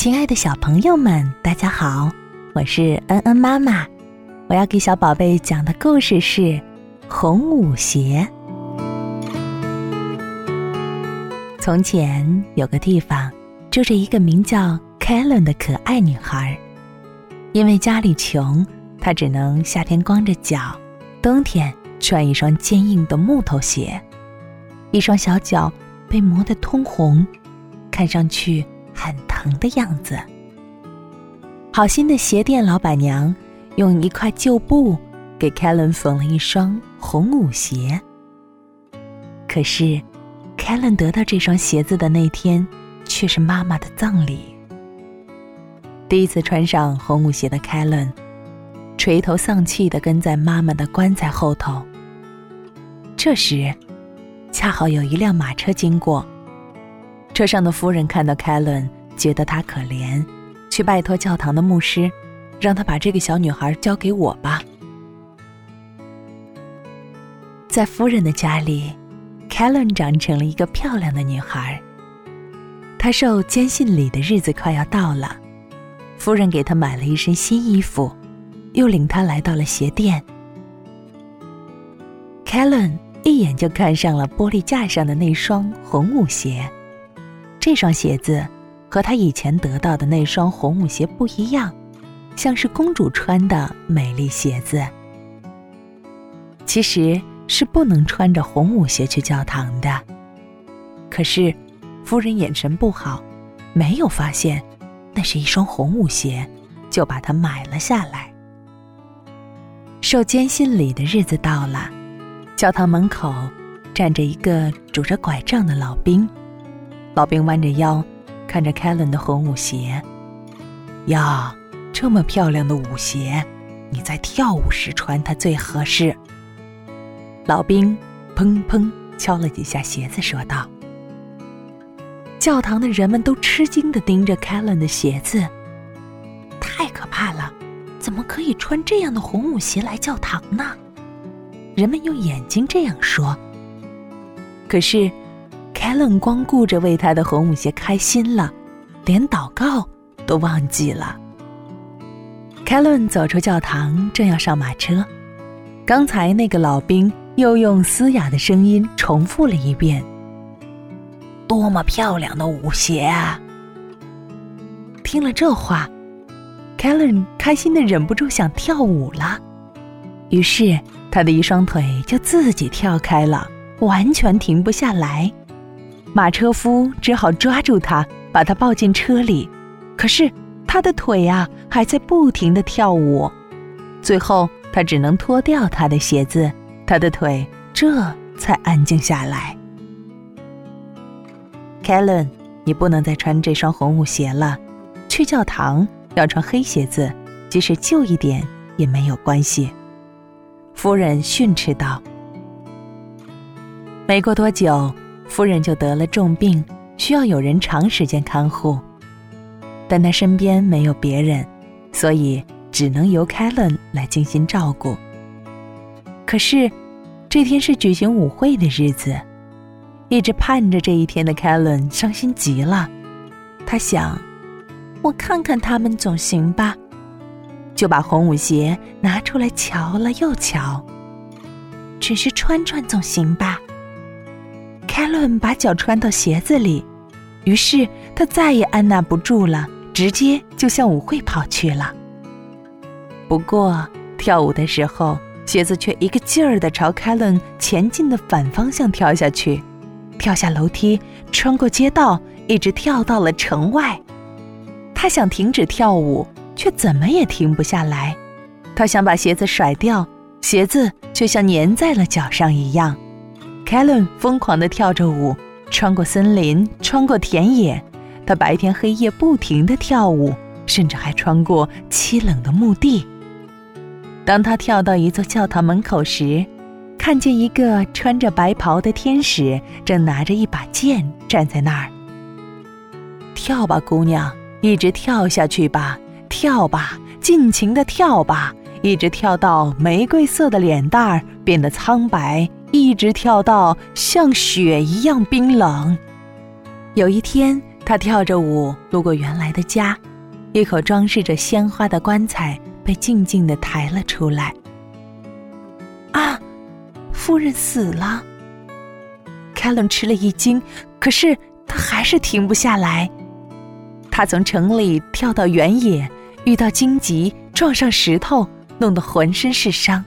亲爱的小朋友们，大家好，我是恩恩妈妈。我要给小宝贝讲的故事是《红舞鞋》。从前有个地方，住着一个名叫凯伦的可爱女孩。因为家里穷，她只能夏天光着脚，冬天穿一双坚硬的木头鞋，一双小脚被磨得通红，看上去很疼的样子。好心的鞋店老板娘用一块旧布给凯伦缝了一双红舞鞋。可是，凯伦得到这双鞋子的那天，却是妈妈的葬礼。第一次穿上红舞鞋的凯伦，垂头丧气地跟在妈妈的棺材后头。这时，恰好有一辆马车经过。车上的夫人看到凯伦，觉得她可怜，去拜托教堂的牧师，让他把这个小女孩交给我吧。在夫人的家里，凯伦长成了一个漂亮的女孩。她受坚信礼的日子快要到了。夫人给她买了一身新衣服，又领她来到了鞋店。凯伦一眼就看上了玻璃架上的那双红舞鞋。这双鞋子和他以前得到的那双红舞鞋不一样，像是公主穿的美丽鞋子。其实是不能穿着红舞鞋去教堂的。可是，夫人眼神不好，没有发现。那是一双红舞鞋，就把它买了下来。受坚信礼的日子到了，教堂门口站着一个拄着拐杖的老兵。老兵弯着腰，看着凯伦的红舞鞋。呀，这么漂亮的舞鞋，你在跳舞时穿它最合适。老兵砰砰敲了几下鞋子，说道。教堂的人们都吃惊地盯着凯伦的鞋子。太可怕了，怎么可以穿这样的红舞鞋来教堂呢？人们用眼睛这样说。可是，凯伦光顾着为他的红舞鞋开心了，连祷告都忘记了。凯伦走出教堂，正要上马车，刚才那个老兵又用嘶哑的声音重复了一遍。多么漂亮的舞鞋啊！听了这话，凯伦开心的忍不住想跳舞了。于是，他的一双腿就自己跳开了，完全停不下来。马车夫只好抓住他，把他抱进车里。可是，他的腿啊还在不停的跳舞。最后，他只能脱掉他的鞋子，他的腿这才安静下来。凯伦，你不能再穿这双红舞鞋了，去教堂要穿黑鞋子，即使旧一点也没有关系。”夫人训斥道。没过多久，夫人就得了重病，需要有人长时间看护，但她身边没有别人，所以只能由凯伦来精心照顾。可是，这天是举行舞会的日子。一直盼着这一天的凯伦伤心极了，他想：“我看看他们总行吧。”就把红舞鞋拿出来瞧了又瞧，只是穿穿总行吧。凯伦把脚穿到鞋子里，于是他再也按捺不住了，直接就向舞会跑去了。不过跳舞的时候，鞋子却一个劲儿的朝凯伦前进的反方向跳下去。跳下楼梯，穿过街道，一直跳到了城外。他想停止跳舞，却怎么也停不下来。他想把鞋子甩掉，鞋子却像粘在了脚上一样。凯伦疯狂地跳着舞，穿过森林，穿过田野。他白天黑夜不停地跳舞，甚至还穿过凄冷的墓地。当他跳到一座教堂门口时，看见一个穿着白袍的天使，正拿着一把剑站在那儿。跳吧，姑娘，一直跳下去吧，跳吧，尽情的跳吧，一直跳到玫瑰色的脸蛋儿变得苍白，一直跳到像雪一样冰冷。有一天，他跳着舞路过原来的家，一口装饰着鲜花的棺材被静静地抬了出来。啊，夫人死了。凯伦吃了一惊，可是他还是停不下来。他从城里跳到原野，遇到荆棘，撞上石头，弄得浑身是伤。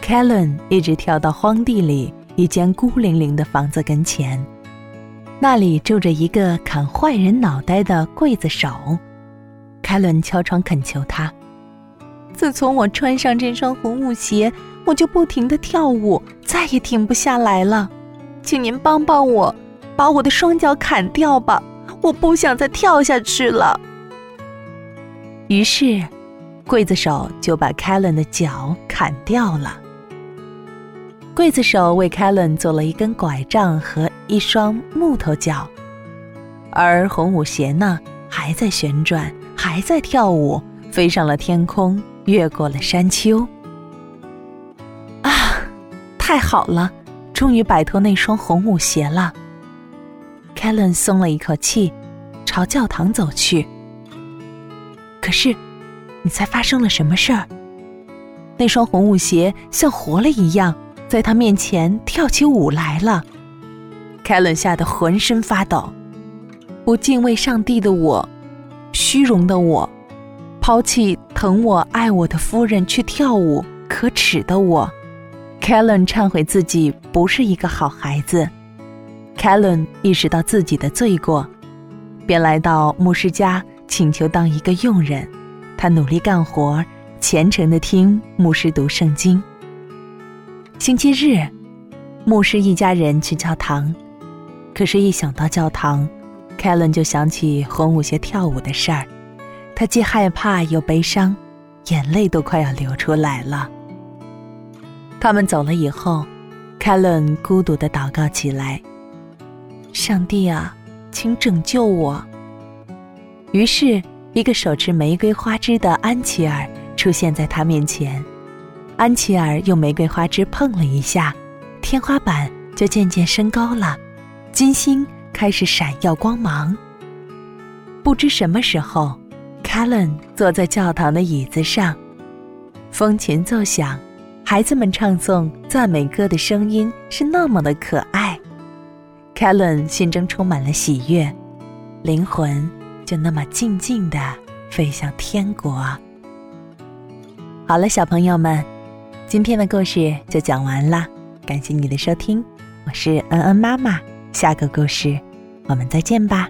凯伦一直跳到荒地里一间孤零零的房子跟前。那里住着一个砍坏人脑袋的刽子手，凯伦敲窗恳求他：“自从我穿上这双红舞鞋，我就不停地跳舞，再也停不下来了，请您帮帮我，把我的双脚砍掉吧，我不想再跳下去了。”于是，刽子手就把凯伦的脚砍掉了。刽子手为凯伦做了一根拐杖和一双木头脚，而红舞鞋呢，还在旋转，还在跳舞，飞上了天空，越过了山丘。啊，太好了，终于摆脱那双红舞鞋了。凯伦松了一口气，朝教堂走去。可是，你猜发生了什么事儿？那双红舞鞋像活了一样。在他面前跳起舞来了，凯伦吓得浑身发抖。不敬畏上帝的我，虚荣的我，抛弃疼我爱我的夫人去跳舞，可耻的我。凯伦忏悔自己不是一个好孩子。凯伦意识到自己的罪过，便来到牧师家请求当一个佣人。他努力干活，虔诚地听牧师读圣经。星期日，牧师一家人去教堂，可是，一想到教堂，凯伦就想起红舞鞋跳舞的事儿，他既害怕又悲伤，眼泪都快要流出来了。他们走了以后，凯伦孤独的祷告起来：“上帝啊，请拯救我！”于是，一个手持玫瑰花枝的安琪儿出现在他面前。安琪儿用玫瑰花枝碰了一下，天花板就渐渐升高了，金星开始闪耀光芒。不知什么时候，凯伦坐在教堂的椅子上，风琴奏响，孩子们唱诵赞美歌的声音是那么的可爱，凯伦心中充满了喜悦，灵魂就那么静静地飞向天国。好了，小朋友们。今天的故事就讲完了，感谢你的收听，我是恩恩妈妈，下个故事我们再见吧。